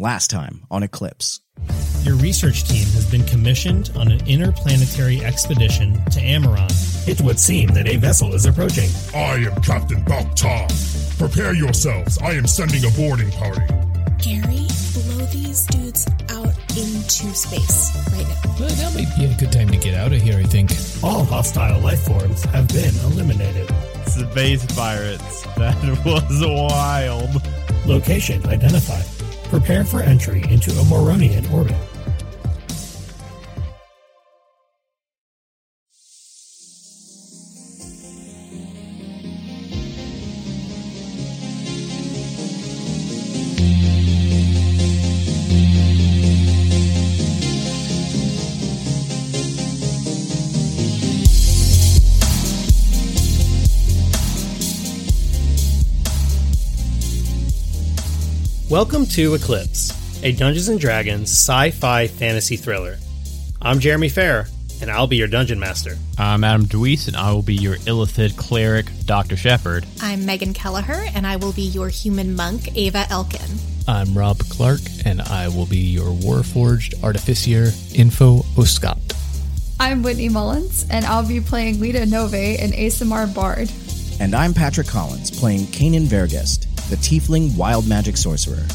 Last time on Eclipse. Your research team has been commissioned on an interplanetary expedition to Amaron. It would seem that a vessel is approaching. I am Captain Baltar. Prepare yourselves. I am sending a boarding party. Gary, blow these dudes out into space right now. Well, that might be a good time to get out of here, I think. All hostile life forms have been eliminated. Space pirates. That was wild. Location identified. Prepare for entry into a Moronian orbit. Welcome to Eclipse, a Dungeons and Dragons sci-fi fantasy thriller. I'm Jeremy Fair, and I'll be your dungeon master. I'm Adam Deweese, and I will be your Illithid cleric, Dr. Shepard. I'm Megan Kelleher, and I will be your human monk, Ava Elkin. I'm Rob Clark, and I will be your Warforged Artificer, Info Oscott. I'm Whitney Mullins, and I'll be playing Lita Nove, an ASMR bard. And I'm Patrick Collins, playing Kanan Vergest, the Tiefling Wild Magic Sorcerer.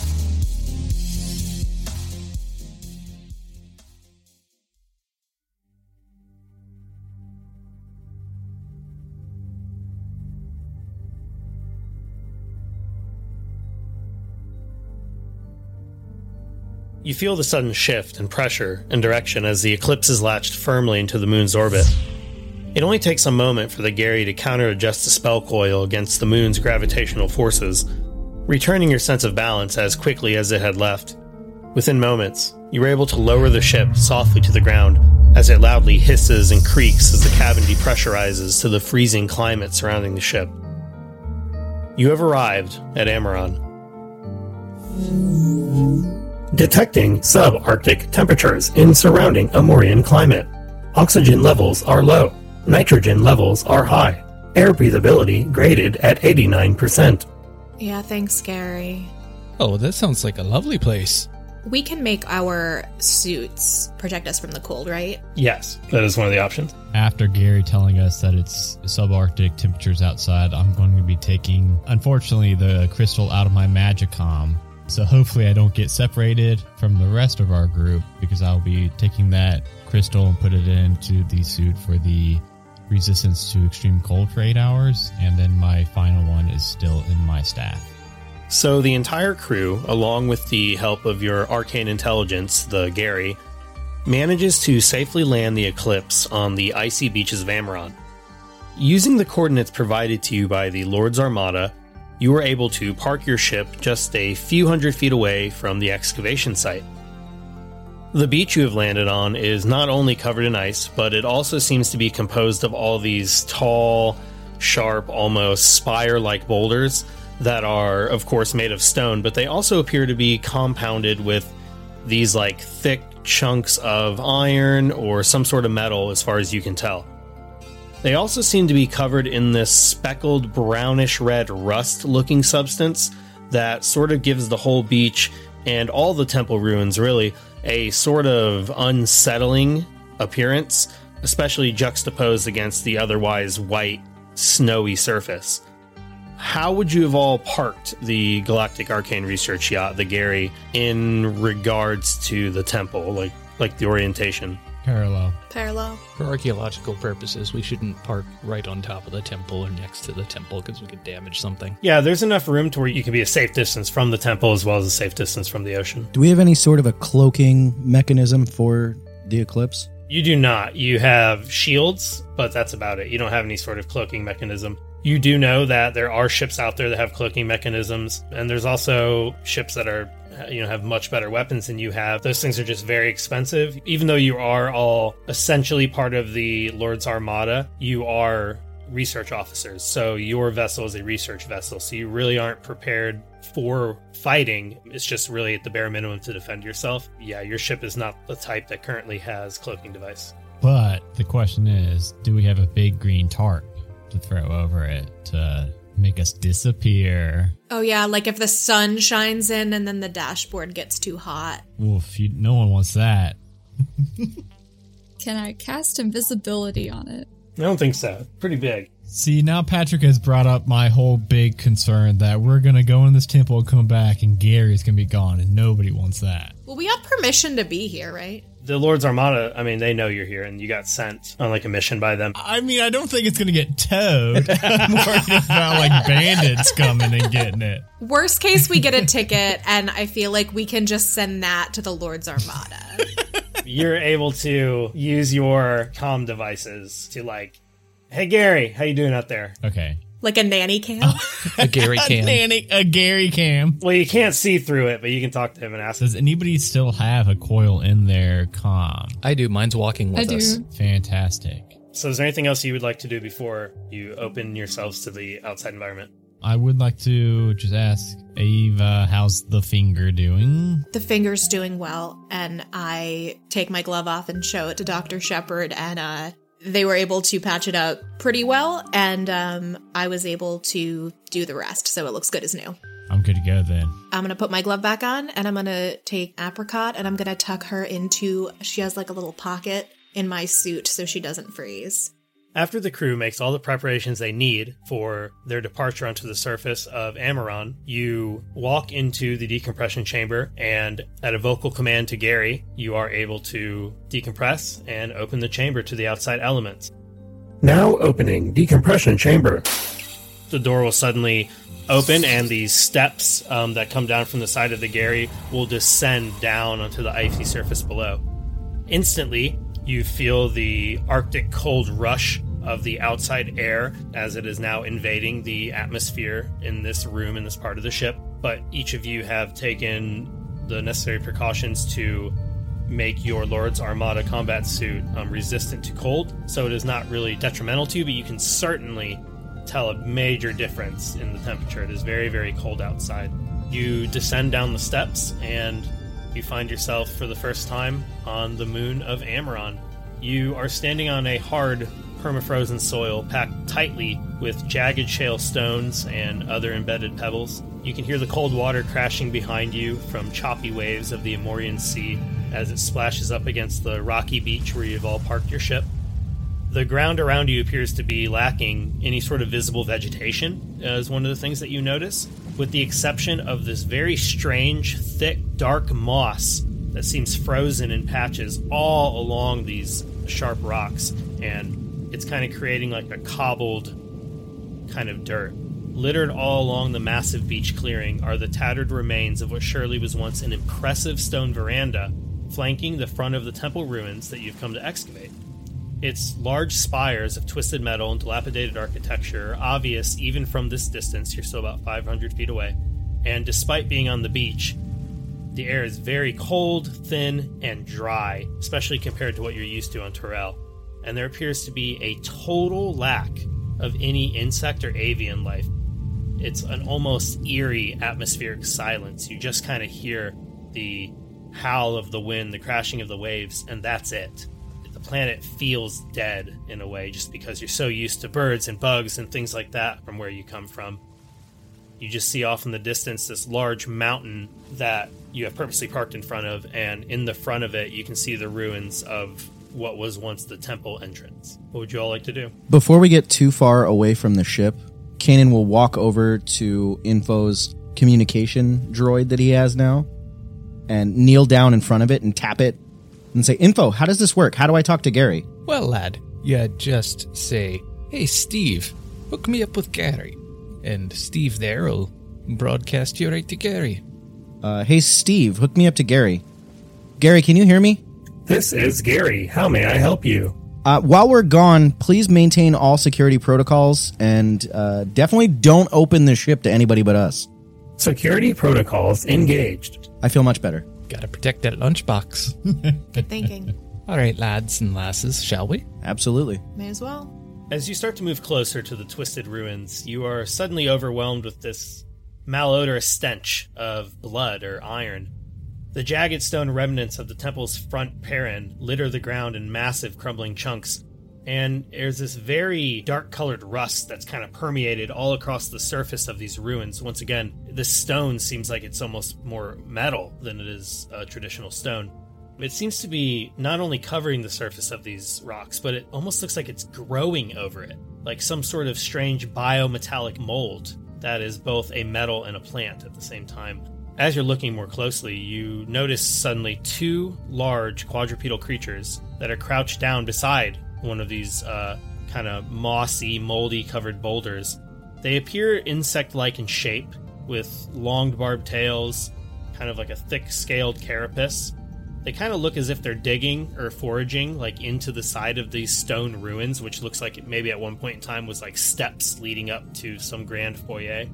You feel the sudden shift in pressure and direction as the eclipse is latched firmly into the moon's orbit. It only takes a moment for the Gary to counter adjust the spell coil against the moon's gravitational forces, returning your sense of balance as quickly as it had left. Within moments, you are able to lower the ship softly to the ground as it loudly hisses and creaks as the cabin depressurizes to the freezing climate surrounding the ship. You have arrived at Amaron. Detecting subarctic temperatures in surrounding Amorian climate. Oxygen levels are low. Nitrogen levels are high. Air breathability graded at 89%. Yeah, thanks, Gary. Oh, that sounds like a lovely place. We can make our suits protect us from the cold, right? Yes, that is one of the options. After Gary telling us that it's subarctic temperatures outside, I'm going to be taking, unfortunately, the crystal out of my Magicom. So hopefully I don't get separated from the rest of our group because I'll be taking that crystal and put it into the suit for the resistance to extreme cold for eight hours, and then my final one is still in my staff. So the entire crew, along with the help of your arcane intelligence, the Gary, manages to safely land the Eclipse on the icy beaches of Amaron. Using the coordinates provided to you by the Lord's Armada, you were able to park your ship just a few hundred feet away from the excavation site. The beach you have landed on is not only covered in ice, but it also seems to be composed of all these tall, sharp, almost spire like boulders that are, of course, made of stone, but they also appear to be compounded with these like thick chunks of iron or some sort of metal, as far as you can tell. They also seem to be covered in this speckled brownish red rust looking substance that sort of gives the whole beach and all the temple ruins really a sort of unsettling appearance, especially juxtaposed against the otherwise white, snowy surface. How would you have all parked the Galactic Arcane Research Yacht, the Gary, in regards to the temple, like like the orientation? Parallel. Parallel. For archaeological purposes, we shouldn't park right on top of the temple or next to the temple because we could damage something. Yeah, there's enough room to where you can be a safe distance from the temple as well as a safe distance from the ocean. Do we have any sort of a cloaking mechanism for the eclipse? You do not. You have shields, but that's about it. You don't have any sort of cloaking mechanism. You do know that there are ships out there that have cloaking mechanisms, and there's also ships that are, you know, have much better weapons than you have. Those things are just very expensive. Even though you are all essentially part of the Lord's Armada, you are research officers. So your vessel is a research vessel. So you really aren't prepared for fighting. It's just really at the bare minimum to defend yourself. Yeah, your ship is not the type that currently has cloaking device. But the question is, do we have a big green tarp to throw over it to Make us disappear. Oh yeah, like if the sun shines in and then the dashboard gets too hot. Oof, you, no one wants that. Can I cast invisibility on it? I don't think so. Pretty big. See, now Patrick has brought up my whole big concern that we're going to go in this temple and come back and Gary's going to be gone and nobody wants that. Well, we have permission to be here, right? The Lord's Armada, I mean, they know you're here and you got sent on like a mission by them. I mean, I don't think it's going to get towed. I'm worried about like bandits coming and getting it. Worst case, we get a ticket, and I feel like we can just send that to the Lord's Armada. You're able to use your comm devices to like, hey Gary, how you doing out there? Okay. Like a nanny cam. A Gary cam, A, cam. nanny, a Gary cam. Well, you can't see through it, but you can talk to him and ask. Does anybody still have a coil in their comm? I do. Mine's walking with I us. do. Fantastic. So, is there anything else you would like to do before you open yourselves to the outside environment? I would like to just ask Ava, how's the finger doing? the finger's doing well, and I take my glove off and show it to Dr. Shepard, and uh, they were able to patch it up pretty well, and um, I was able to do the rest, so it looks good as new. I'm good to go then. I'm gonna put my glove back on, and I'm gonna take Apricot, and I'm gonna tuck her into. She has like a little pocket in my suit, so she doesn't freeze. After the crew makes all the preparations they need for their departure onto the surface of Amaron, you walk into the decompression chamber, and at a vocal command to Gary, you are able to decompress and open the chamber to the outside elements. Now opening decompression chamber. The door will suddenly open, and these steps um, that come down from the side of the Gary will descend down onto the icy surface below. Instantly, you feel the Arctic cold rush of the outside air as it is now invading the atmosphere in this room in this part of the ship. But each of you have taken the necessary precautions to make your Lord's Armada combat suit um, resistant to cold, so it is not really detrimental to you, but you can certainly tell a major difference in the temperature. It is very, very cold outside. You descend down the steps and you find yourself for the first time on the moon of Amaron. You are standing on a hard, permafrozen soil packed tightly with jagged shale stones and other embedded pebbles. You can hear the cold water crashing behind you from choppy waves of the Amorian Sea as it splashes up against the rocky beach where you've all parked your ship. The ground around you appears to be lacking any sort of visible vegetation, uh, as one of the things that you notice, with the exception of this very strange, thick, dark moss that seems frozen in patches all along these sharp rocks, and it's kind of creating like a cobbled kind of dirt. Littered all along the massive beach clearing are the tattered remains of what surely was once an impressive stone veranda flanking the front of the temple ruins that you've come to excavate. Its large spires of twisted metal and dilapidated architecture are obvious even from this distance. You're still about 500 feet away. And despite being on the beach, the air is very cold, thin, and dry, especially compared to what you're used to on Torel. And there appears to be a total lack of any insect or avian life. It's an almost eerie atmospheric silence. You just kind of hear the howl of the wind, the crashing of the waves, and that's it the planet feels dead in a way just because you're so used to birds and bugs and things like that from where you come from. You just see off in the distance this large mountain that you have purposely parked in front of, and in the front of it, you can see the ruins of what was once the temple entrance. What would you all like to do? Before we get too far away from the ship, Kanan will walk over to Info's communication droid that he has now and kneel down in front of it and tap it and say, Info, how does this work? How do I talk to Gary? Well, lad, you just say, Hey, Steve, hook me up with Gary. And Steve there will broadcast you right to Gary. Uh, hey, Steve, hook me up to Gary. Gary, can you hear me? This is Gary. How may I help you? Uh, while we're gone, please maintain all security protocols and uh, definitely don't open the ship to anybody but us. Security protocols engaged. I feel much better. Gotta protect that lunchbox. Good thinking. All right, lads and lasses, shall we? Absolutely. May as well. As you start to move closer to the twisted ruins, you are suddenly overwhelmed with this malodorous stench of blood or iron. The jagged stone remnants of the temple's front perron litter the ground in massive crumbling chunks, and there's this very dark colored rust that's kind of permeated all across the surface of these ruins. Once again, this stone seems like it's almost more metal than it is a traditional stone. It seems to be not only covering the surface of these rocks, but it almost looks like it's growing over it, like some sort of strange biometallic mold that is both a metal and a plant at the same time. As you're looking more closely, you notice suddenly two large quadrupedal creatures that are crouched down beside one of these uh, kind of mossy, moldy covered boulders. They appear insect like in shape, with long barbed tails, kind of like a thick scaled carapace. They kind of look as if they're digging or foraging like into the side of these stone ruins, which looks like maybe at one point in time was like steps leading up to some grand foyer.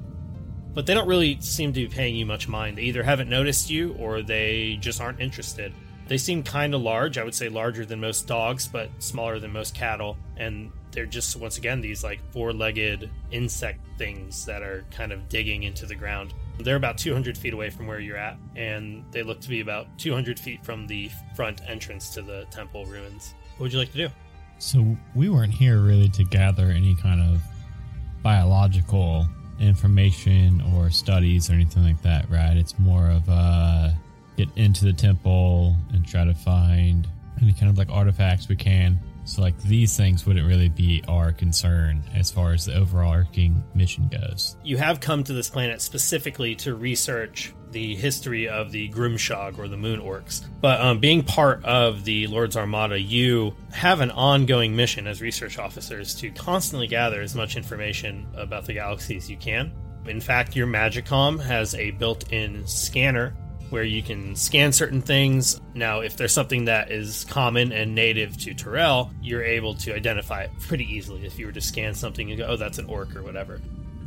But they don't really seem to be paying you much mind. They either haven't noticed you or they just aren't interested. They seem kind of large. I would say larger than most dogs, but smaller than most cattle. And they're just, once again, these like four legged insect things that are kind of digging into the ground. They're about 200 feet away from where you're at, and they look to be about 200 feet from the front entrance to the temple ruins. What would you like to do? So we weren't here really to gather any kind of biological information or studies or anything like that, right? It's more of uh get into the temple and try to find any kind of like artifacts we can. So like these things wouldn't really be our concern as far as the overarching mission goes. You have come to this planet specifically to research the history of the Grimshog or the Moon Orcs. But um, being part of the Lord's Armada, you have an ongoing mission as research officers to constantly gather as much information about the galaxy as you can. In fact, your Magicom has a built in scanner where you can scan certain things. Now, if there's something that is common and native to Torel, you're able to identify it pretty easily. If you were to scan something and go, oh, that's an orc or whatever.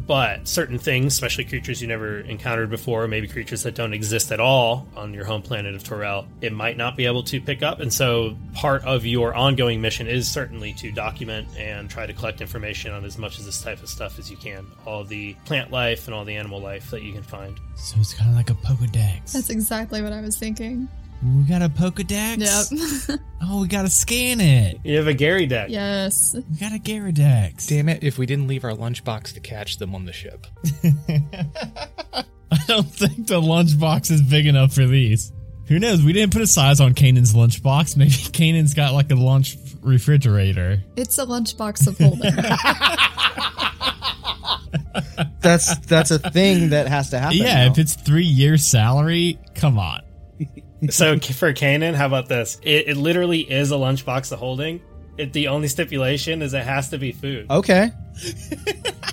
But certain things, especially creatures you never encountered before, maybe creatures that don't exist at all on your home planet of Torel, it might not be able to pick up. And so part of your ongoing mission is certainly to document and try to collect information on as much of this type of stuff as you can. All the plant life and all the animal life that you can find. So it's kind of like a Pokedex. That's exactly what I was thinking. We got a Pokedex. Yep. Oh, we gotta scan it. You have a Gary deck. yes. We got a Gyaradex. Damn it, if we didn't leave our lunchbox to catch them on the ship. I don't think the lunchbox is big enough for these. Who knows? We didn't put a size on Kanan's lunchbox. Maybe Kanan's got like a lunch refrigerator. It's a lunchbox of holding. That's that's a thing that has to happen. yeah, now. if it's three years' salary, come on. So for Kanan, how about this? It, it literally is a lunchbox of holding. It, the only stipulation is it has to be food. okay.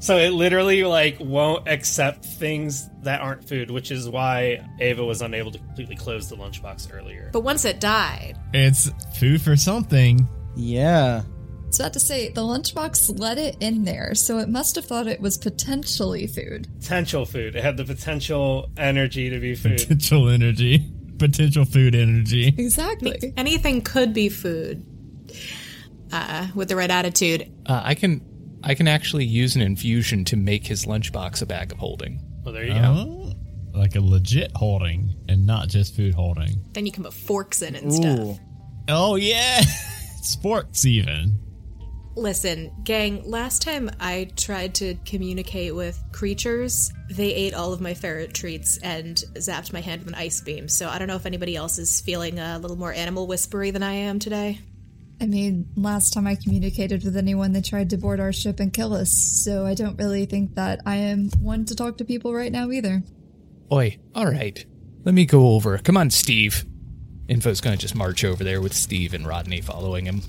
So it literally like won't accept things that aren't food, which is why Ava was unable to completely close the lunchbox earlier. But once it died, It's food for something. Yeah. So I have to say, the lunchbox let it in there, so it must have thought it was potentially food. Potential food. It had the potential energy to be food. Potential energy. Potential food energy. Exactly. anything could be food. Uh, with the right attitude. Uh, I can I can actually use an infusion to make his lunchbox a bag of holding. Well, there you go. Oh, like a legit holding and not just food holding. Then you can put forks in and Ooh. stuff. Oh, yeah. Sports, even. Listen, gang, last time I tried to communicate with creatures, they ate all of my ferret treats and zapped my hand with an ice beam. So I don't know if anybody else is feeling a little more animal whispery than I am today. I mean, last time I communicated with anyone, they tried to board our ship and kill us, so I don't really think that I am one to talk to people right now either. Oi, alright. Let me go over. Come on, Steve. Info's gonna just march over there with Steve and Rodney following him.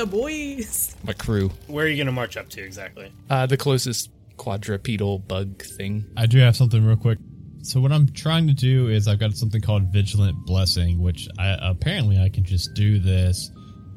The boys. My crew. Where are you going to march up to exactly? Uh, the closest quadrupedal bug thing. I do have something real quick. So what I'm trying to do is I've got something called Vigilant Blessing, which I, apparently I can just do this.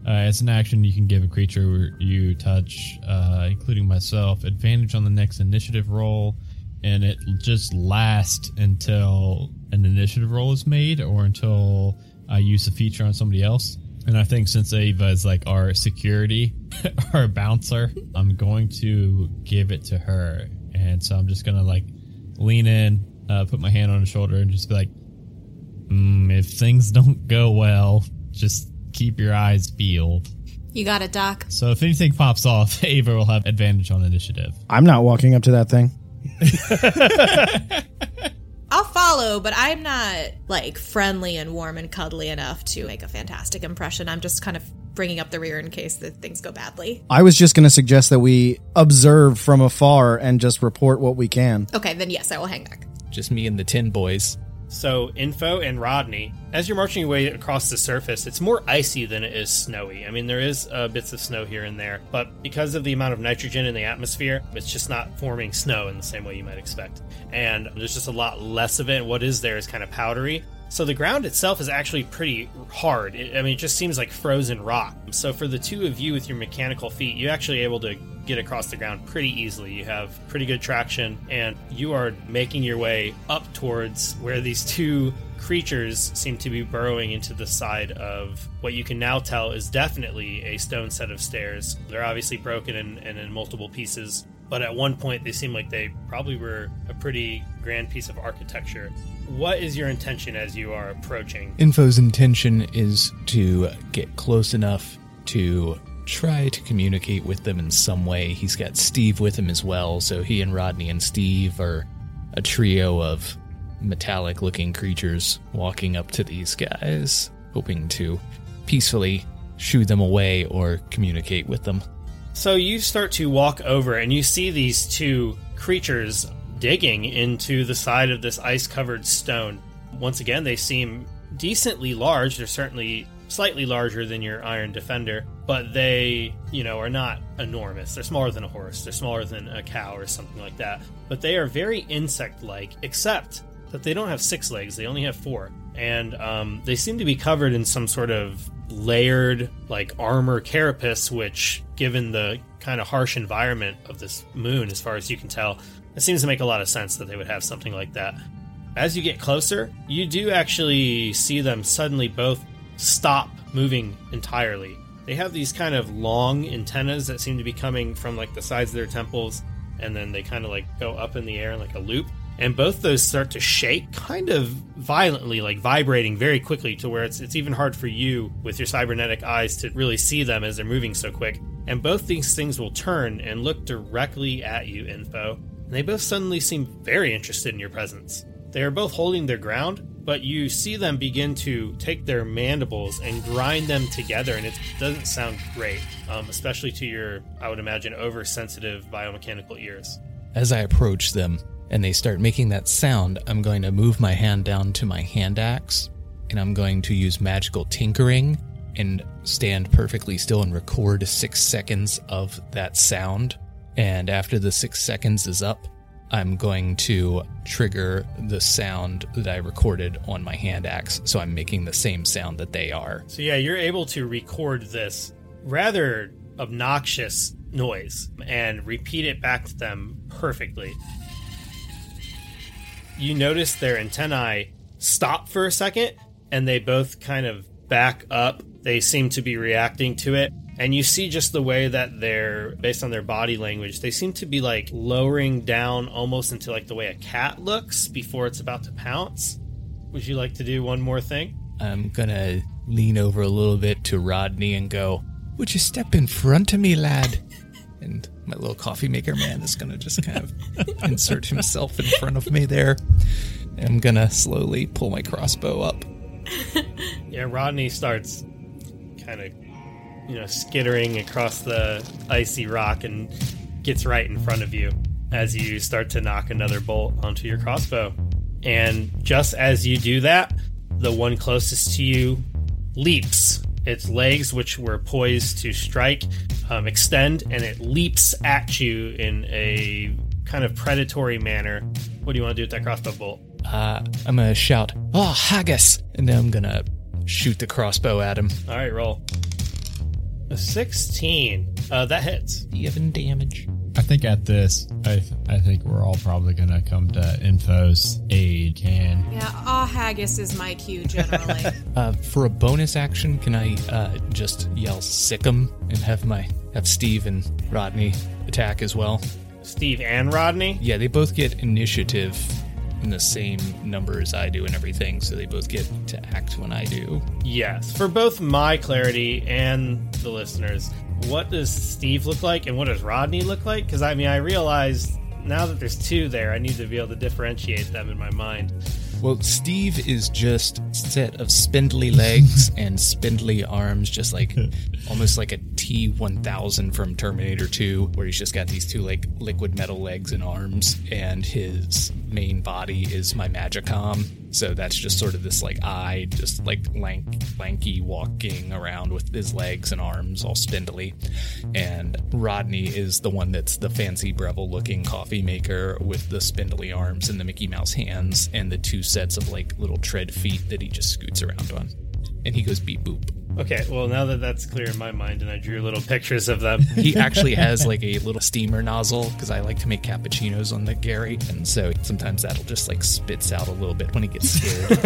Uh, it's an action you can give a creature you touch, uh, including myself, advantage on the next initiative roll, and it just lasts until an initiative roll is made or until I use the feature on somebody else. And I think since Ava is like our security, our bouncer, I'm going to give it to her. And so I'm just gonna like lean in, uh, put my hand on her shoulder, and just be like, mm, "If things don't go well, just keep your eyes peeled." You got it, Doc. So if anything pops off, Ava will have advantage on initiative. I'm not walking up to that thing. I'll follow, but I'm not like friendly and warm and cuddly enough to make a fantastic impression. I'm just kind of bringing up the rear in case that things go badly. I was just going to suggest that we observe from afar and just report what we can. Okay, then yes, I will hang back. Just me and the tin boys. So, Info and Rodney, as you're marching your way across the surface, it's more icy than it is snowy. I mean, there is uh, bits of snow here and there, but because of the amount of nitrogen in the atmosphere, it's just not forming snow in the same way you might expect. And there's just a lot less of it. What is there is kind of powdery. So the ground itself is actually pretty hard. It, I mean, it just seems like frozen rock. So for the two of you with your mechanical feet, you're actually able to get across the ground pretty easily. You have pretty good traction, and you are making your way up towards where these two creatures seem to be burrowing into the side of what you can now tell is definitely a stone set of stairs. They're obviously broken and, and in multiple pieces, but at one point they seem like they probably were a pretty grand piece of architecture. What is your intention as you are approaching? Info's intention is to get close enough to try to communicate with them in some way. He's got Steve with him as well, so he and Rodney and Steve are a trio of metallic looking creatures walking up to these guys, hoping to peacefully shoo them away or communicate with them. So you start to walk over and you see these two creatures digging into the side of this ice covered stone. Once again, they seem decently large. They're certainly slightly larger than your Iron Defender, but they, you know, are not enormous. They're smaller than a horse, they're smaller than a cow or something like that. But they are very insect like, except that they don't have six legs, they only have four. And um, they seem to be covered in some sort of layered, like armor carapace, which, given the kind of harsh environment of this moon, as far as you can tell, it seems to make a lot of sense that they would have something like that. As you get closer, you do actually see them suddenly both stop moving entirely. They have these kind of long antennas that seem to be coming from like the sides of their temples, and then they kind of like go up in the air in like a loop. And both those start to shake kind of violently, like vibrating very quickly to where it's it's even hard for you with your cybernetic eyes to really see them as they're moving so quick. And both these things will turn and look directly at you, Info. And they both suddenly seem very interested in your presence. They are both holding their ground, but you see them begin to take their mandibles and grind them together, and it doesn't sound great, um, especially to your, I would imagine, oversensitive biomechanical ears. As I approach them and they start making that sound, I'm going to move my hand down to my hand axe and I'm going to use magical tinkering and stand perfectly still and record six seconds of that sound. And after the six seconds is up, I'm going to trigger the sound that I recorded on my hand axe. So I'm making the same sound that they are. So, yeah, you're able to record this rather obnoxious noise and repeat it back to them perfectly. You notice their antennae stop for a second and they both kind of back up. They seem to be reacting to it. And you see just the way that they're, based on their body language, they seem to be like lowering down almost into like the way a cat looks before it's about to pounce. Would you like to do one more thing? I'm gonna lean over a little bit to Rodney and go, Would you step in front of me, lad? And my little coffee maker man is gonna just kind of insert himself in front of me there. I'm gonna slowly pull my crossbow up. Yeah, Rodney starts kind of, you know, skittering across the icy rock and gets right in front of you as you start to knock another bolt onto your crossbow. And just as you do that, the one closest to you leaps. Its legs, which were poised to strike, um, extend and it leaps at you in a kind of predatory manner. What do you want to do with that crossbow bolt? Uh, I'm gonna shout, Oh, haggis! And then I'm gonna shoot the crossbow at him. All right, roll. A 16. Uh, that hits. Even damage. I think at this, I, th- I think we're all probably going to come to Info's aid. Can Yeah, ah, haggis is my cue generally. Uh, for a bonus action, can I uh, just yell sick 'em and have my have Steve and Rodney attack as well? Steve and Rodney. Yeah, they both get initiative in the same number as I do and everything, so they both get to act when I do. Yes, for both my clarity and the listeners, what does Steve look like and what does Rodney look like? Because I mean, I realized now that there's two there, I need to be able to differentiate them in my mind. Well, Steve is just a set of spindly legs and spindly arms, just like almost like a T one thousand from Terminator Two, where he's just got these two like liquid metal legs and arms, and his main body is my Magicom. So that's just sort of this like eye, just like lank, lanky walking around with his legs and arms all spindly. And Rodney is the one that's the fancy Breville looking coffee maker with the spindly arms and the Mickey Mouse hands and the two sets of like little tread feet that he just scoots around on. And he goes beep boop. Okay, well, now that that's clear in my mind and I drew little pictures of them, He actually has like a little steamer nozzle because I like to make cappuccinos on the Gary, and so sometimes that'll just like spits out a little bit when he gets scared.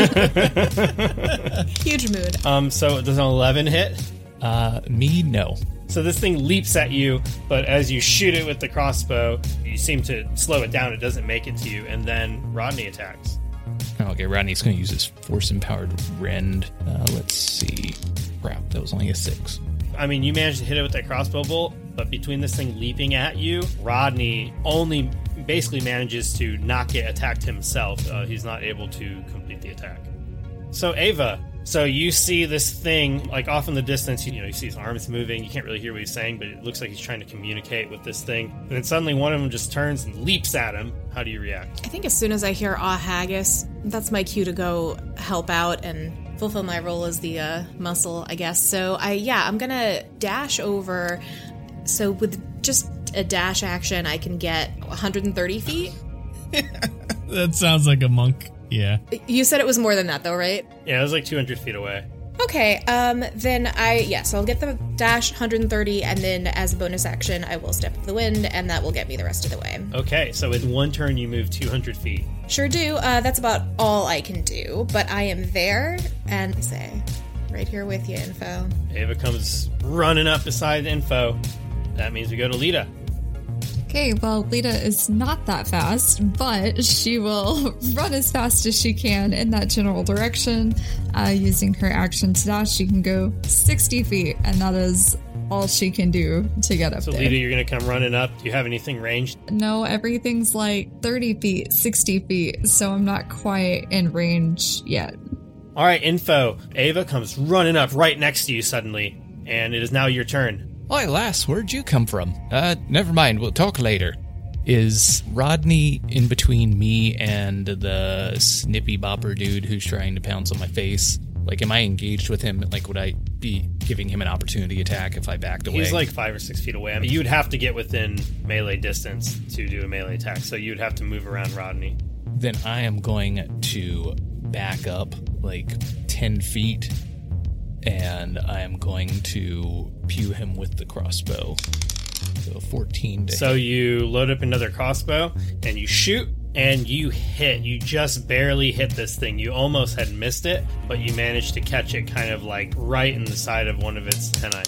Huge mood. um, so does an 11 hit? uh, me, no. So this thing leaps at you, but as you shoot it with the crossbow, you seem to slow it down. It doesn't make it to you, and then Rodney attacks. Okay, Rodney's going to use his force empowered rend. Uh, let's see. Crap, that was only a six. I mean, you managed to hit it with that crossbow bolt, but between this thing leaping at you, Rodney only basically manages to not get attacked himself. Uh, he's not able to complete the attack. So Ava, so you see this thing like off in the distance. You know, you see his arms moving. You can't really hear what he's saying, but it looks like he's trying to communicate with this thing. And then suddenly one of them just turns and leaps at him. How do you react? I think as soon as I hear Ah Haggis, that's my cue to go help out and fulfill my role as the uh, muscle, I guess. So I, yeah, I'm gonna dash over. So with just a dash action, I can get 130 feet. That sounds like a monk. Yeah. You said it was more than that, though, right? Yeah, it was like 200 feet away. Okay, um, then I, yeah, so I'll get the dash 130, and then as a bonus action, I will step to the wind, and that will get me the rest of the way. Okay, so in one turn you move 200 feet. Sure do. Uh, that's about all I can do, but I am there, and I say, right here with you, info. Ava comes running up beside Info. That means we go to Lita. Okay, well, Lita is not that fast, but she will run as fast as she can in that general direction. Uh, using her action to dash, she can go 60 feet, and that is all she can do to get up So there. Lita, you're gonna come running up. Do you have anything ranged? No, everything's like 30 feet, 60 feet, so I'm not quite in range yet. All right, Info. Ava comes running up right next to you suddenly, and it is now your turn. Why, lass, where'd you come from? Uh, never mind, we'll talk later. Is Rodney in between me and the snippy bopper dude who's trying to pounce on my face? Like, am I engaged with him? Like, would I be giving him an opportunity attack if I backed away? He's like five or six feet away. I mean, you'd have to get within melee distance to do a melee attack, so you'd have to move around Rodney. then I am going to back up like 10 feet and I am going to pew him with the crossbow. So 14 to So hit. you load up another crossbow and you shoot and you hit. You just barely hit this thing. You almost had missed it, but you managed to catch it kind of like right in the side of one of its antennae.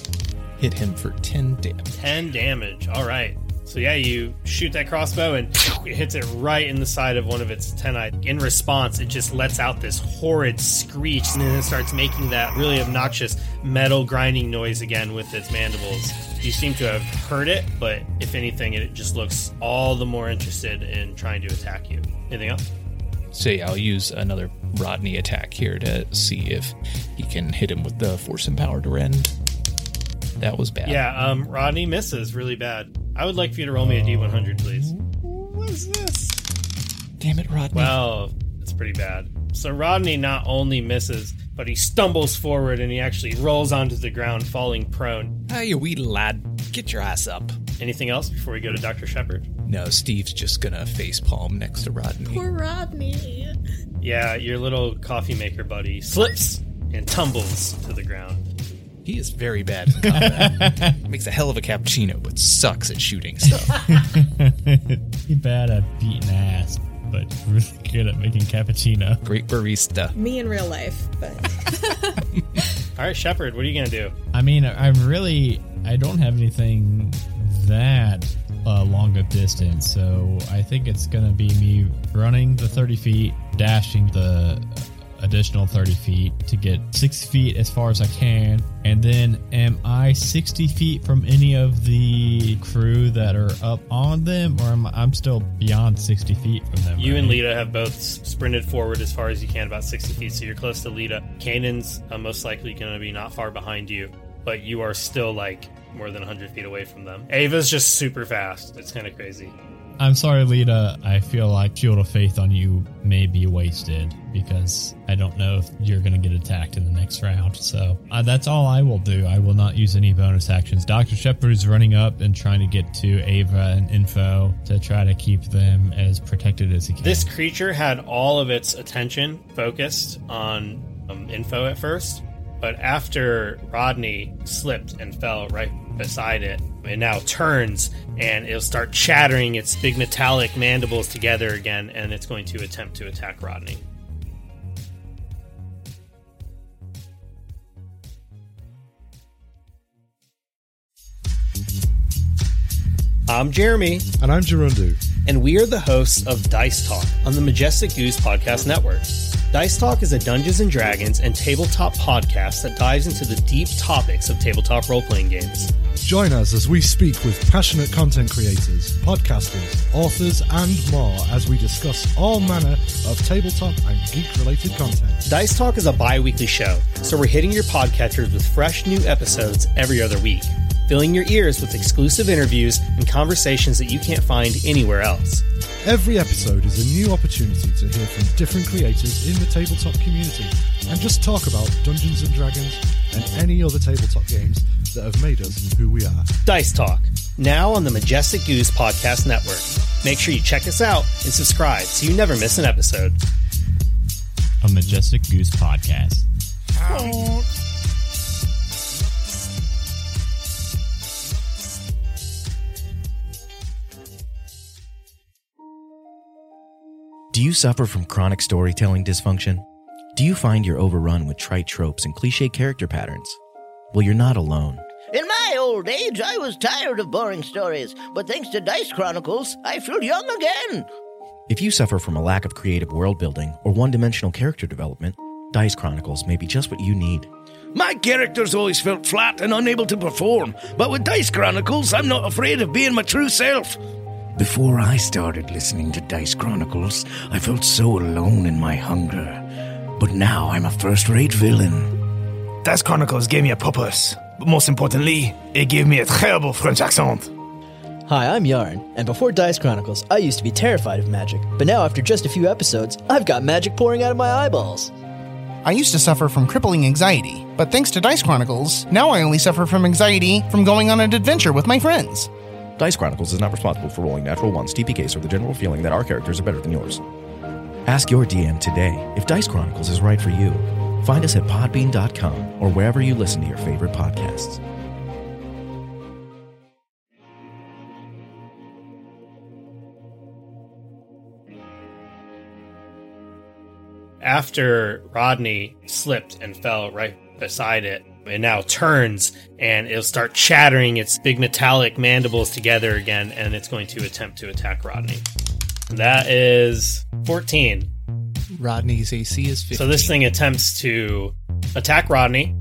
hit him for 10 damage. 10 damage. All right. So yeah, you shoot that crossbow and it hits it right in the side of one of its antennae. In response, it just lets out this horrid screech and then it starts making that really obnoxious metal grinding noise again with its mandibles. You seem to have heard it, but if anything, it just looks all the more interested in trying to attack you. Anything else? So yeah, I'll use another Rodney attack here to see if he can hit him with the force empowered rend. That was bad. Yeah, um, Rodney misses really bad. I would like for you to roll me a d100, please. What's this? Damn it, Rodney. Well, it's pretty bad. So Rodney not only misses, but he stumbles forward and he actually rolls onto the ground, falling prone. Ah, you wee lad. Get your ass up. Anything else before we go to Dr. Shepard? No, Steve's just gonna face palm next to Rodney. Poor Rodney. Yeah, your little coffee maker buddy slips and tumbles to the ground. He is very bad in combat. Makes a hell of a cappuccino, but sucks at shooting stuff. He bad at beating ass, but really good at making cappuccino. Great barista. Me in real life, but All right, Shepard, what are you going to do? I mean, I'm really I don't have anything that uh, long a distance, so I think it's going to be me running the 30 feet, dashing the additional 30 feet to get 60 feet as far as I can. And then, am I 60 feet from any of the crew that are up on them, or am I, I'm still beyond 60 feet from them? You and? Lita have both sprinted forward as far as you can, about 60 feet, so you're close to Lita. Kanan's uh, most likely going to be not far behind you, but you are still like more than 100 feet away from them. Ava's just super fast. It's kind of crazy. I'm sorry, Lita. I feel like Shield of Faith on you may be wasted because I don't know if you're going to get attacked in the next round. So uh, that's all I will do. I will not use any bonus actions. Dr. Shepard is running up and trying to get to Ava and Info to try to keep them as protected as he can. This creature had all of its attention focused on um, info at first, but after Rodney slipped and fell right beside it, it now turns and it'll start chattering its big metallic mandibles together again, and it's going to attempt to attack Rodney. I'm Jeremy. And I'm Gerundu. and we are the hosts of Dice Talk on the Majestic Goose Podcast Network. Dice Talk is a Dungeons and Dragons and tabletop podcast that dives into the deep topics of tabletop role playing games. Join us as we speak with passionate content creators, podcasters, authors, and more as we discuss all manner of tabletop and geek related content. Dice Talk is a bi weekly show, so we're hitting your podcatchers with fresh new episodes every other week, filling your ears with exclusive interviews and conversations that you can't find anywhere else. Every episode is a new opportunity to hear from different creators in the tabletop community and just talk about Dungeons and Dragons and any other tabletop games that have made us who we are. Dice Talk, now on the Majestic Goose Podcast Network. Make sure you check us out and subscribe so you never miss an episode. a Majestic Goose podcast. Do you suffer from chronic storytelling dysfunction? Do you find you're overrun with trite tropes and cliche character patterns? Well, you're not alone. In my old age, I was tired of boring stories, but thanks to Dice Chronicles, I feel young again. If you suffer from a lack of creative world building or one dimensional character development, Dice Chronicles may be just what you need. My characters always felt flat and unable to perform, but with Dice Chronicles, I'm not afraid of being my true self. Before I started listening to Dice Chronicles, I felt so alone in my hunger. But now I'm a first rate villain. Dice Chronicles gave me a purpose, but most importantly, it gave me a terrible French accent. Hi, I'm Yarn, and before Dice Chronicles, I used to be terrified of magic. But now, after just a few episodes, I've got magic pouring out of my eyeballs. I used to suffer from crippling anxiety, but thanks to Dice Chronicles, now I only suffer from anxiety from going on an adventure with my friends. Dice Chronicles is not responsible for rolling natural ones, TPKs, or the general feeling that our characters are better than yours. Ask your DM today if Dice Chronicles is right for you. Find us at podbean.com or wherever you listen to your favorite podcasts. After Rodney slipped and fell right beside it, it now turns and it'll start chattering its big metallic mandibles together again, and it's going to attempt to attack Rodney. That is 14. Rodney's AC is 15. So this thing attempts to attack Rodney,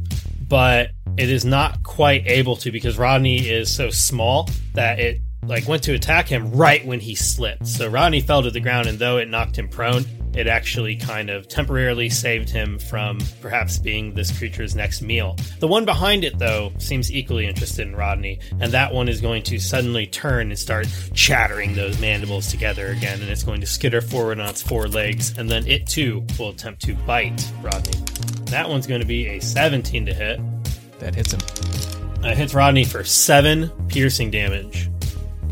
but it is not quite able to because Rodney is so small that it like went to attack him right when he slipped. So Rodney fell to the ground and though it knocked him prone, it actually kind of temporarily saved him from perhaps being this creature's next meal. The one behind it though seems equally interested in Rodney, and that one is going to suddenly turn and start chattering those mandibles together again, and it's going to skitter forward on its four legs, and then it too will attempt to bite Rodney. That one's going to be a 17 to hit. That hits him. That hits Rodney for seven piercing damage.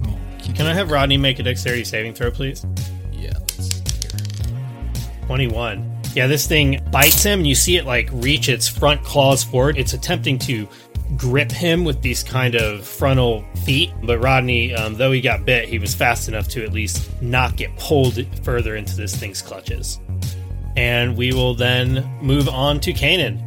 Oh, Can I have Rodney make a dexterity saving throw, please? 21. Yeah, this thing bites him, and you see it like reach its front claws forward. It's attempting to grip him with these kind of frontal feet, but Rodney, um, though he got bit, he was fast enough to at least not get pulled further into this thing's clutches. And we will then move on to Kanan.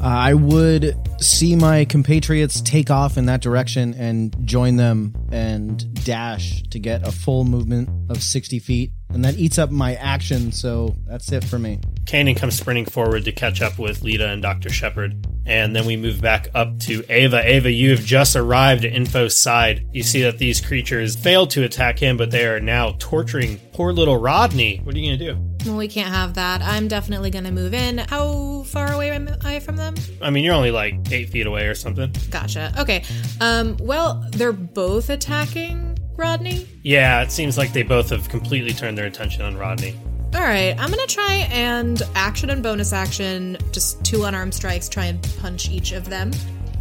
Uh, I would see my compatriots take off in that direction and join them and dash to get a full movement of 60 feet. And that eats up my action, so that's it for me. Kanan comes sprinting forward to catch up with Lita and Dr. Shepard. And then we move back up to Ava. Ava, you have just arrived at Info's side. You see that these creatures failed to attack him, but they are now torturing poor little Rodney. What are you going to do? Well, we can't have that. I'm definitely going to move in. How far away am I from them? I mean, you're only like eight feet away or something. Gotcha. Okay. Um. Well, they're both attacking Rodney. Yeah, it seems like they both have completely turned their attention on Rodney. All right, I'm gonna try and action and bonus action, just two unarmed strikes, try and punch each of them.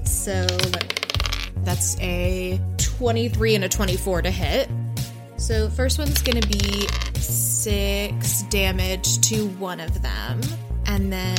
So that's a 23 and a 24 to hit. So first one's gonna be six damage to one of them, and then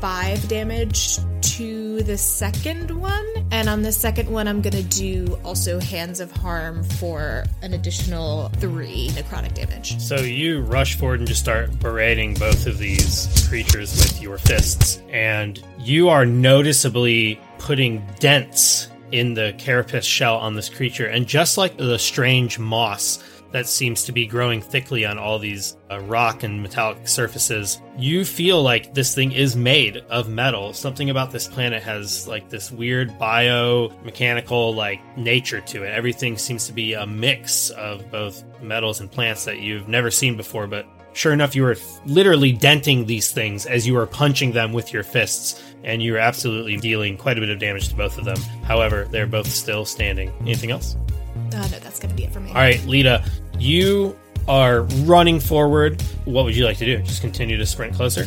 five damage to the second one. And on the second one, I'm gonna do also Hands of Harm for an additional three necrotic damage. So you rush forward and just start berating both of these creatures with your fists, and you are noticeably putting dents in the carapace shell on this creature. And just like the strange moss that seems to be growing thickly on all these uh, rock and metallic surfaces. You feel like this thing is made of metal. Something about this planet has like this weird biomechanical like nature to it. Everything seems to be a mix of both metals and plants that you've never seen before, but Sure enough, you were literally denting these things as you were punching them with your fists, and you were absolutely dealing quite a bit of damage to both of them. However, they're both still standing. Anything else? Uh, no, that's gonna be it for me. All right, Lita, you are running forward. What would you like to do? Just continue to sprint closer?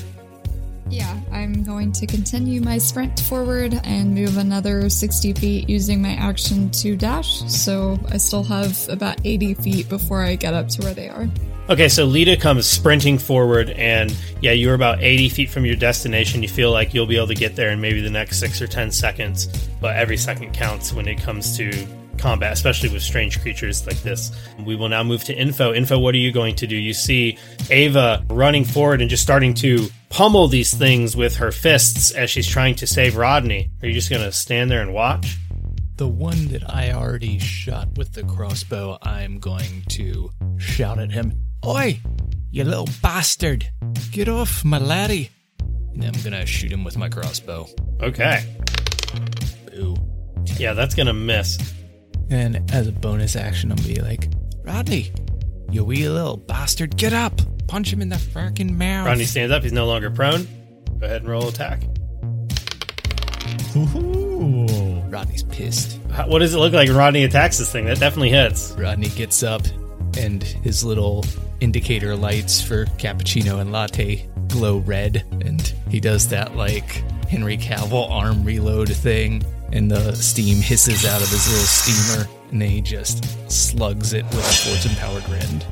Yeah, I'm going to continue my sprint forward and move another 60 feet using my action to dash. So I still have about 80 feet before I get up to where they are. Okay, so Lita comes sprinting forward, and yeah, you're about 80 feet from your destination. You feel like you'll be able to get there in maybe the next six or 10 seconds, but every second counts when it comes to combat, especially with strange creatures like this. We will now move to info. Info, what are you going to do? You see Ava running forward and just starting to pummel these things with her fists as she's trying to save Rodney. Are you just going to stand there and watch? The one that I already shot with the crossbow, I'm going to shout at him, Oi, you little bastard! Get off, my laddie! And I'm gonna shoot him with my crossbow. Okay. Boo. Yeah, that's going to miss. And as a bonus action, I'm gonna be like, Rodney, you wee little bastard, get up! Punch him in the frickin' mouth. Rodney stands up. He's no longer prone. Go ahead and roll attack. Ooh. Rodney's pissed. How- What does it look like when Rodney attacks this thing? That definitely hits. Rodney gets up, and his little indicator lights for cappuccino and latte glow red, and he does that like Henry Cavill arm reload thing, and the steam hisses out of his little steamer, and then he just slugs it with a force empowered rend.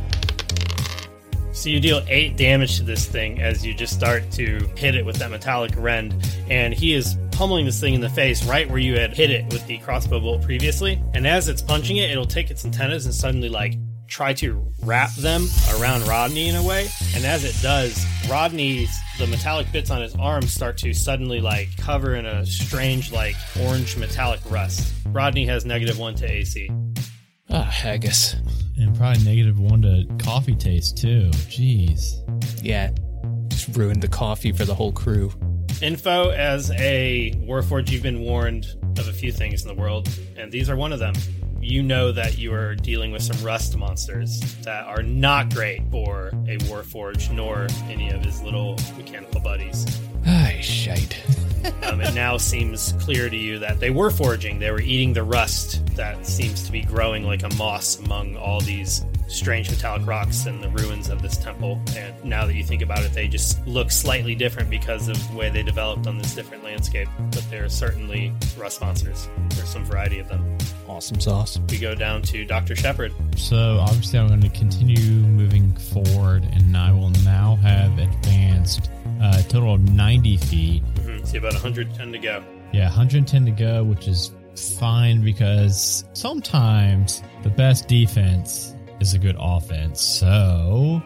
So you deal eight damage to this thing as you just start to hit it with that metallic rend, and he is pummeling this thing in the face right where you had hit it with the crossbow bolt previously. And as it's punching it, it'll take its antennas and suddenly like try to wrap them around Rodney in a way. And as it does, Rodney's the metallic bits on his arms start to suddenly like cover in a strange like orange metallic rust. Rodney has negative one to AC. Ah, haggis. And probably negative one to coffee taste too. Jeez. Yeah, just ruined the coffee for the whole crew. Info as a Warforged, you've been warned of a few things in the world, and these are one of them. You know that you are dealing with some rust monsters that are not great for a Warforged nor any of his little mechanical buddies. Ah, shite. Um, it now seems clear to you that they were foraging. They were eating the rust that seems to be growing like a moss among all these strange metallic rocks and the ruins of this temple. And now that you think about it, they just look slightly different because of the way they developed on this different landscape. But they're certainly rust monsters. There's some variety of them. Awesome sauce. We go down to Dr. Shepard. So obviously, I'm going to continue moving forward, and I will now have advanced uh, a total of 90 feet. Mm-hmm. See about 110 to go. Yeah, 110 to go, which is fine because sometimes the best defense is a good offense. So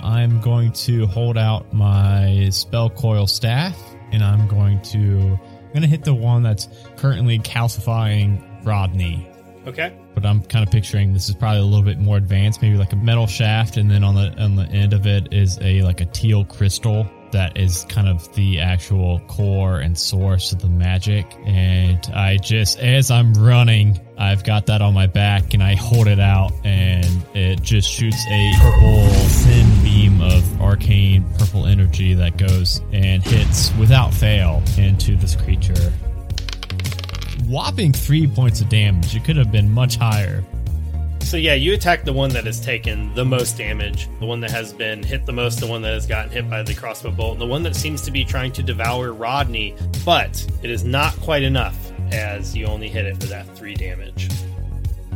I'm going to hold out my spell coil staff and I'm going to I'm gonna hit the one that's currently calcifying Rodney. Okay. But I'm kind of picturing this is probably a little bit more advanced, maybe like a metal shaft, and then on the on the end of it is a like a teal crystal that is kind of the actual core and source of the magic. And I just, as I'm running, I've got that on my back and I hold it out and it just shoots a purple thin beam of arcane purple energy that goes and hits without fail into this creature. Whopping three points of damage. It could have been much higher. So yeah, you attack the one that has taken the most damage, the one that has been hit the most, the one that has gotten hit by the crossbow bolt, and the one that seems to be trying to devour Rodney, but it is not quite enough as you only hit it for that three damage.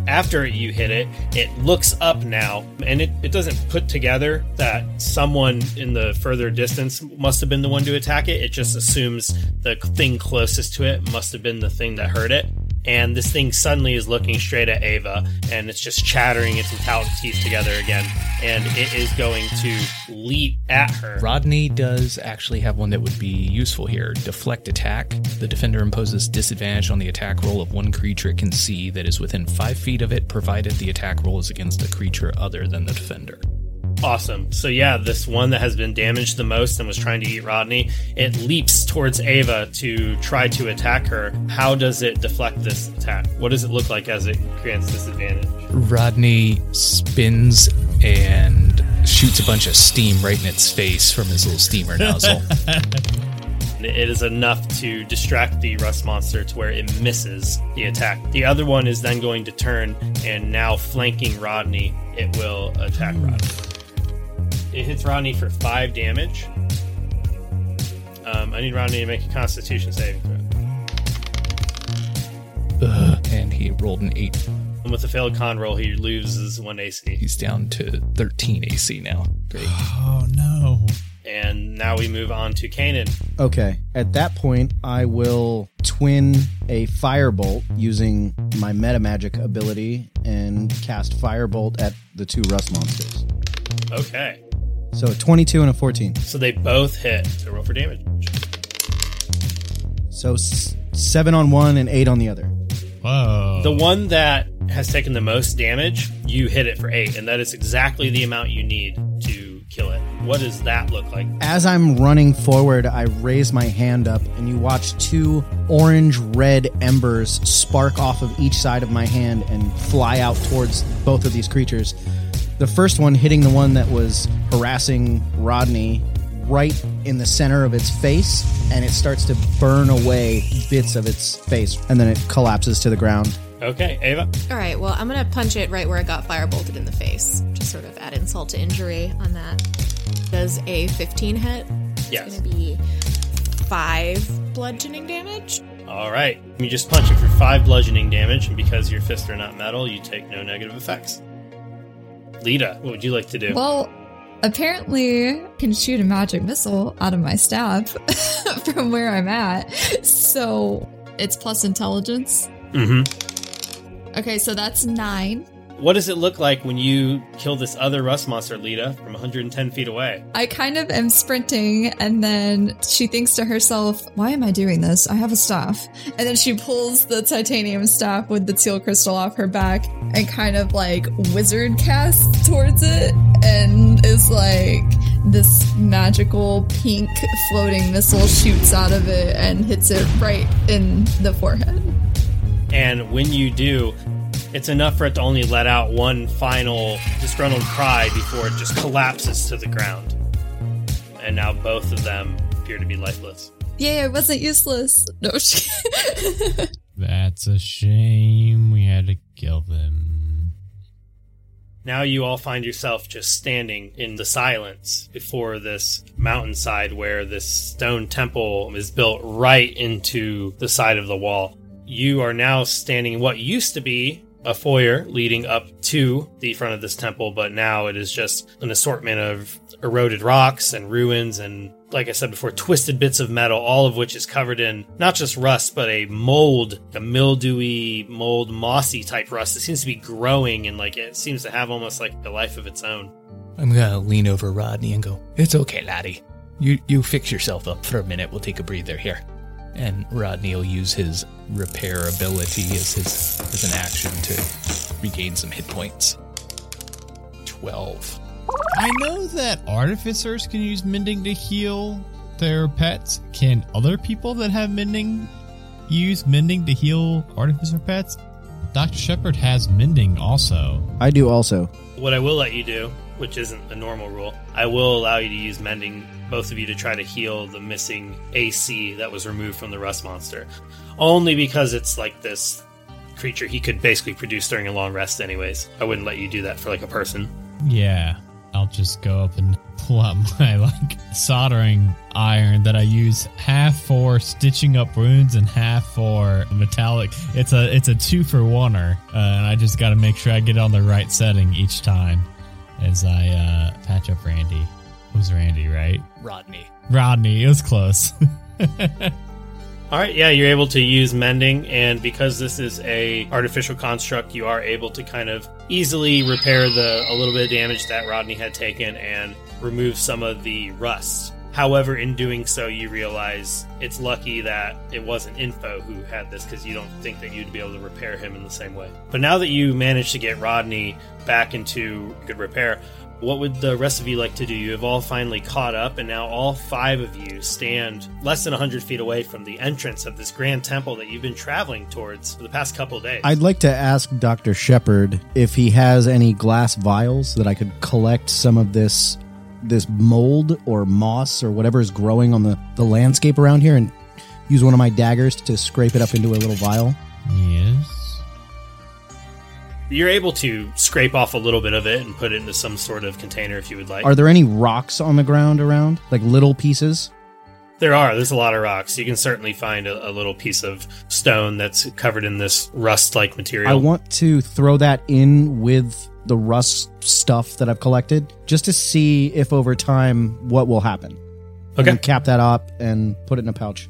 After you hit it, it looks up now, and it, it doesn't put together that someone in the further distance must have been the one to attack it. It just assumes the thing closest to it must have been the thing that hurt it and this thing suddenly is looking straight at Ava, and it's just chattering its metallic teeth together again, and it is going to leap at her. Rodney does actually have one that would be useful here deflect attack. The defender imposes disadvantage on the attack roll of one creature it can see that is within five feet of it, provided the attack roll is against a creature other than the defender. Awesome. So yeah, this one that has been damaged the most and was trying to eat Rodney, it leaps towards Ava to try to attack her. How does it deflect this attack? What does it look like as it grants disadvantage? Rodney spins and shoots a bunch of steam right in its face from his little steamer nozzle. It is enough to distract the rust monster to where it misses the attack. The other one is then going to turn and now flanking Rodney, it will attack Rodney. It hits Rodney for five damage. Um, I need Rodney to make a Constitution saving throw. Ugh, and he rolled an 8. And with a failed con roll, he loses one AC. He's down to 13 AC now. Great. Oh no. And now we move on to Kanan. Okay. At that point, I will twin a firebolt using my meta magic ability and cast firebolt at the two rust monsters. Okay. So a 22 and a 14. So they both hit. So roll for damage. So s- seven on one and eight on the other. Whoa. The one that has taken the most damage, you hit it for eight, and that is exactly the amount you need to kill it. What does that look like? As I'm running forward, I raise my hand up, and you watch two orange red embers spark off of each side of my hand and fly out towards both of these creatures. The first one hitting the one that was harassing Rodney right in the center of its face, and it starts to burn away bits of its face, and then it collapses to the ground. Okay, Ava. All right, well, I'm going to punch it right where it got firebolted in the face. Just sort of add insult to injury on that. Does a 15 hit? Yes. It's going to be five bludgeoning damage. All right. You just punch it for five bludgeoning damage, and because your fists are not metal, you take no negative effects. Lita, what would you like to do? Well, apparently I can shoot a magic missile out of my staff from where I'm at. So it's plus intelligence. mm-hmm. Okay, so that's nine. What does it look like when you kill this other rust monster, Lita, from 110 feet away? I kind of am sprinting, and then she thinks to herself, Why am I doing this? I have a staff. And then she pulls the titanium staff with the teal crystal off her back and kind of like wizard casts towards it, and is like, this magical pink floating missile shoots out of it and hits it right in the forehead. And when you do, it's enough for it to only let out one final disgruntled cry before it just collapses to the ground. And now both of them appear to be lifeless. Yay, I wasn't useless. No, she- That's a shame. We had to kill them. Now you all find yourself just standing in the silence before this mountainside where this stone temple is built right into the side of the wall. You are now standing in what used to be a foyer leading up to the front of this temple, but now it is just an assortment of eroded rocks and ruins and like I said before, twisted bits of metal, all of which is covered in not just rust, but a mold, a mildewy, mold, mossy type rust. It seems to be growing and like it seems to have almost like a life of its own. I'm gonna lean over Rodney and go, It's okay, laddie. You you fix yourself up for a minute. We'll take a breather here. And Rodney will use his repair ability as his as an action to regain some hit points. Twelve. I know that artificers can use mending to heal their pets. Can other people that have mending use mending to heal artificer pets? Dr. Shepard has mending also. I do also. What I will let you do, which isn't a normal rule, I will allow you to use mending, both of you, to try to heal the missing AC that was removed from the rust monster. Only because it's like this creature he could basically produce during a long rest, anyways. I wouldn't let you do that for like a person. Yeah, I'll just go up and pull out my like soldering iron that I use half for stitching up wounds and half for metallic. It's a it's a two for oneer, uh, and I just got to make sure I get on the right setting each time as I uh, patch up Randy. It was Randy, right? Rodney. Rodney. It was close. All right, yeah, you're able to use mending, and because this is a artificial construct, you are able to kind of easily repair the a little bit of damage that Rodney had taken and remove some of the rust. However, in doing so, you realize it's lucky that it wasn't Info who had this because you don't think that you'd be able to repair him in the same way. But now that you managed to get Rodney back into good repair, what would the rest of you like to do? You have all finally caught up, and now all five of you stand less than 100 feet away from the entrance of this grand temple that you've been traveling towards for the past couple of days. I'd like to ask Dr. Shepard if he has any glass vials that I could collect some of this this mold or moss or whatever is growing on the, the landscape around here and use one of my daggers to scrape it up into a little vial. Yes. You're able to scrape off a little bit of it and put it into some sort of container if you would like. Are there any rocks on the ground around? Like little pieces? There are. There's a lot of rocks. You can certainly find a, a little piece of stone that's covered in this rust like material. I want to throw that in with the rust stuff that I've collected just to see if over time what will happen. Okay. And cap that up and put it in a pouch.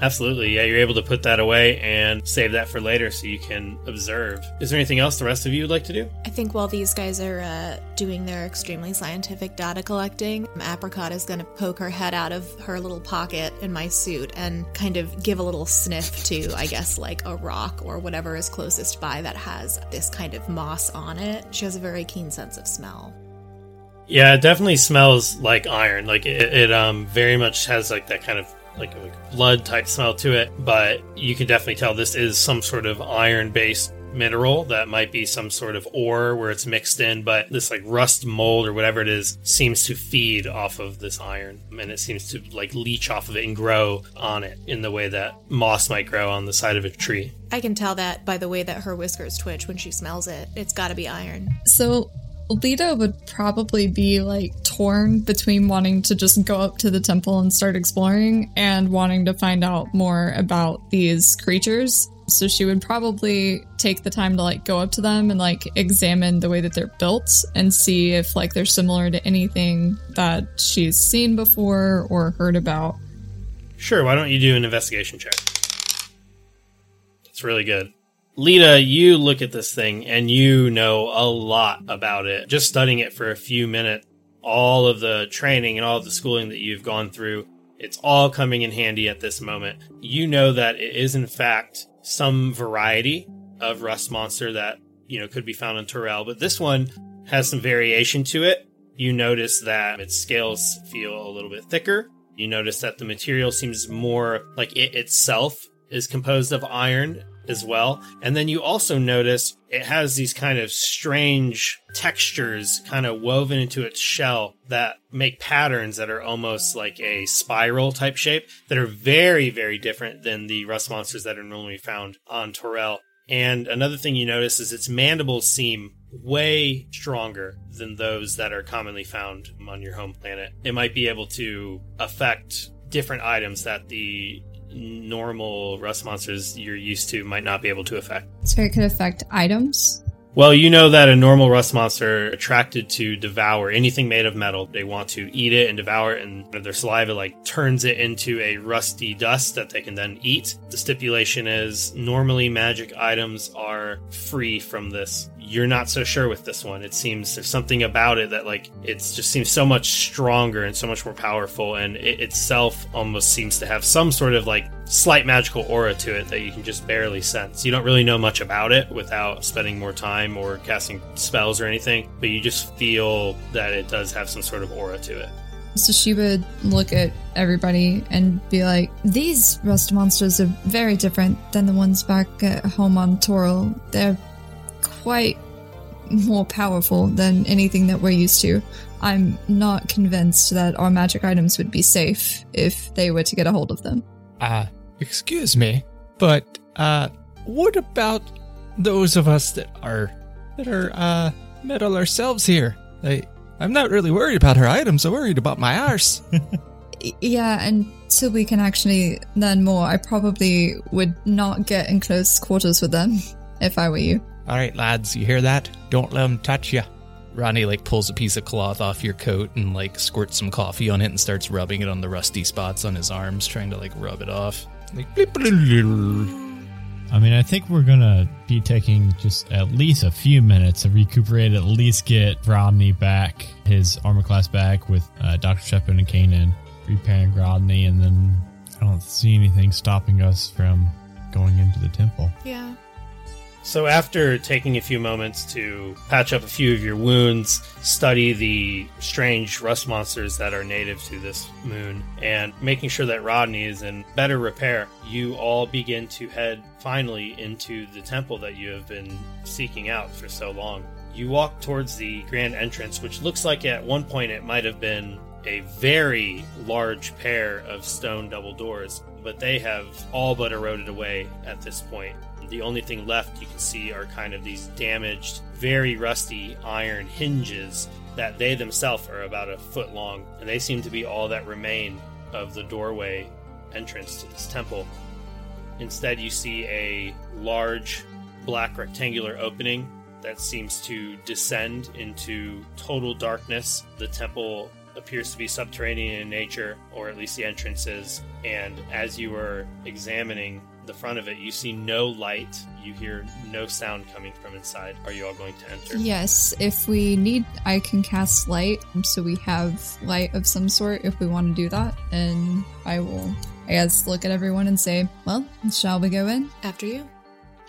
Absolutely. Yeah, you're able to put that away and save that for later so you can observe. Is there anything else the rest of you would like to do? I think while these guys are uh, doing their extremely scientific data collecting, Apricot is going to poke her head out of her little pocket in my suit and kind of give a little sniff to, I guess, like a rock or whatever is closest by that has this kind of moss on it. She has a very keen sense of smell. Yeah, it definitely smells like iron. Like it, it um very much has like that kind of like a blood type smell to it, but you can definitely tell this is some sort of iron based mineral that might be some sort of ore where it's mixed in, but this like rust mold or whatever it is seems to feed off of this iron and it seems to like leach off of it and grow on it in the way that moss might grow on the side of a tree. I can tell that by the way that her whiskers twitch when she smells it. It's got to be iron. So Lita would probably be like torn between wanting to just go up to the temple and start exploring and wanting to find out more about these creatures. So she would probably take the time to like go up to them and like examine the way that they're built and see if like they're similar to anything that she's seen before or heard about. Sure, why don't you do an investigation check? It's really good. Lita, you look at this thing and you know a lot about it. Just studying it for a few minutes, all of the training and all of the schooling that you've gone through, it's all coming in handy at this moment. You know that it is in fact some variety of rust monster that, you know, could be found in Torel, but this one has some variation to it. You notice that its scales feel a little bit thicker. You notice that the material seems more like it itself is composed of iron as well. And then you also notice it has these kind of strange textures kind of woven into its shell that make patterns that are almost like a spiral type shape that are very, very different than the rust monsters that are normally found on Torel. And another thing you notice is its mandibles seem way stronger than those that are commonly found on your home planet. It might be able to affect different items that the normal rust monsters you're used to might not be able to affect. So it could affect items. Well, you know that a normal rust monster attracted to devour anything made of metal. They want to eat it and devour it, and their saliva like turns it into a rusty dust that they can then eat. The stipulation is normally magic items are free from this. You're not so sure with this one. It seems there's something about it that like it just seems so much stronger and so much more powerful, and it itself almost seems to have some sort of like slight magical aura to it that you can just barely sense. You don't really know much about it without spending more time or casting spells or anything, but you just feel that it does have some sort of aura to it. So she would look at everybody and be like, These rust monsters are very different than the ones back at home on Torel. They're quite more powerful than anything that we're used to. I'm not convinced that our magic items would be safe if they were to get a hold of them. Uh, excuse me, but, uh, what about those of us that are, that are, uh, metal ourselves here? I, I'm not really worried about her items, I'm worried about my arse. Yeah, until we can actually learn more, I probably would not get in close quarters with them if I were you. All right, lads, you hear that? Don't let them touch you. Ronnie like pulls a piece of cloth off your coat and like squirts some coffee on it and starts rubbing it on the rusty spots on his arms, trying to like rub it off. Like blip, blip, blip. I mean, I think we're gonna be taking just at least a few minutes to recuperate, at least get Rodney back, his armor class back with uh, Dr. Shepard and Kanan, repairing Rodney, and then I don't see anything stopping us from going into the temple. Yeah. So, after taking a few moments to patch up a few of your wounds, study the strange rust monsters that are native to this moon, and making sure that Rodney is in better repair, you all begin to head finally into the temple that you have been seeking out for so long. You walk towards the grand entrance, which looks like at one point it might have been a very large pair of stone double doors, but they have all but eroded away at this point. The only thing left you can see are kind of these damaged, very rusty iron hinges that they themselves are about a foot long, and they seem to be all that remain of the doorway entrance to this temple. Instead, you see a large black rectangular opening that seems to descend into total darkness. The temple appears to be subterranean in nature, or at least the entrance is. And as you are examining the front of it, you see no light. You hear no sound coming from inside. Are you all going to enter? Yes, if we need, I can cast light, so we have light of some sort if we want to do that. And I will, I guess, look at everyone and say, well, shall we go in? After you.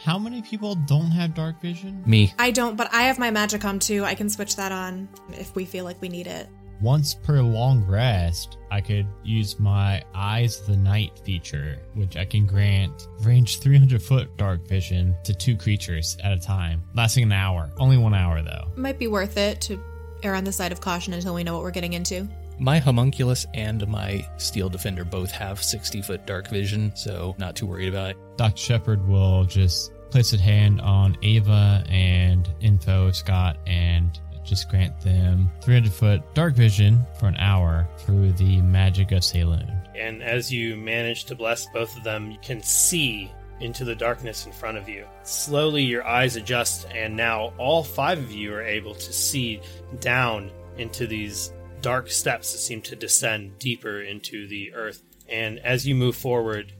How many people don't have dark vision? Me. I don't, but I have my magic Magicom too. I can switch that on if we feel like we need it. Once per long rest, I could use my Eyes of the Night feature, which I can grant range 300 foot dark vision to two creatures at a time, lasting an hour. Only one hour though. Might be worth it to err on the side of caution until we know what we're getting into. My homunculus and my steel defender both have 60 foot dark vision, so not too worried about it. Dr. Shepard will just place a hand on Ava and Info, Scott, and just grant them 300 foot dark vision for an hour through the magic of Selûne. And as you manage to bless both of them, you can see into the darkness in front of you. Slowly, your eyes adjust, and now all five of you are able to see down into these dark steps that seem to descend deeper into the earth. And as you move forward,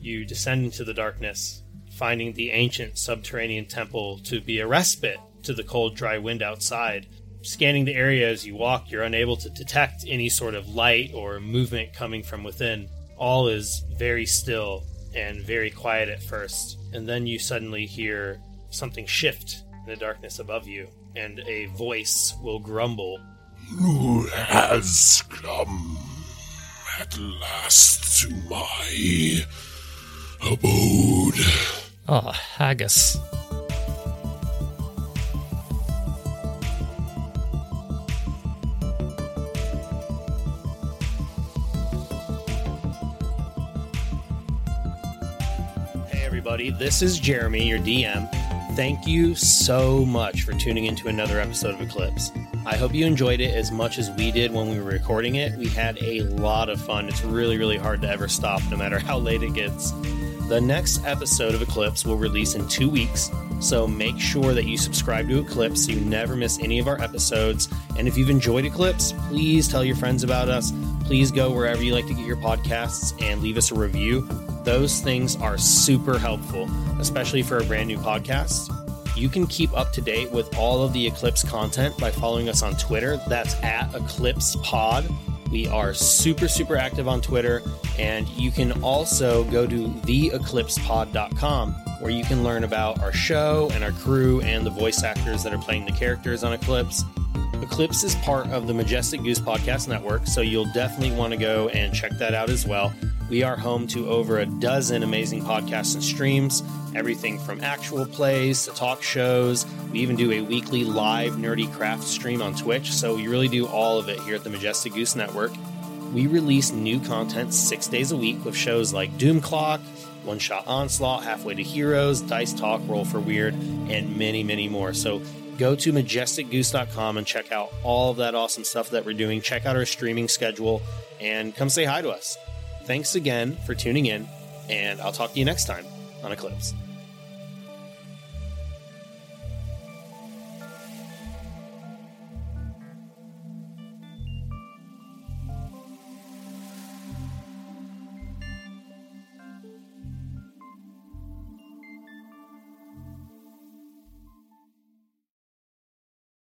you descend into the darkness, finding the ancient subterranean temple to be a respite to the cold, dry wind outside. Scanning the area as you walk, you're unable to detect any sort of light or movement coming from within. All is very still and very quiet at first, and then you suddenly hear something shift in the darkness above you, and a voice will grumble. Who has come at last to my abode? Oh, haggis. Everybody, this is Jeremy, your DM. Thank you so much for tuning into another episode of Eclipse. I hope you enjoyed it as much as we did when we were recording it. We had a lot of fun. It's really, really hard to ever stop, no matter how late it gets. The next episode of Eclipse will release in two weeks, so make sure that you subscribe to Eclipse so you never miss any of our episodes. And if you've enjoyed Eclipse, please tell your friends about us. Please go wherever you like to get your podcasts and leave us a review. Those things are super helpful, especially for a brand new podcast. You can keep up to date with all of the Eclipse content by following us on Twitter. That's at Eclipse Pod. We are super, super active on Twitter. And you can also go to theeclipsepod.com where you can learn about our show and our crew and the voice actors that are playing the characters on Eclipse. Eclipse is part of the Majestic Goose Podcast Network, so you'll definitely want to go and check that out as well. We are home to over a dozen amazing podcasts and streams, everything from actual plays to talk shows. We even do a weekly live nerdy craft stream on Twitch, so we really do all of it here at the Majestic Goose Network. We release new content six days a week with shows like Doom Clock, One Shot Onslaught, Halfway to Heroes, Dice Talk, Roll for Weird, and many, many more. So go to majesticgoose.com and check out all of that awesome stuff that we're doing. Check out our streaming schedule and come say hi to us. Thanks again for tuning in, and I'll talk to you next time on Eclipse.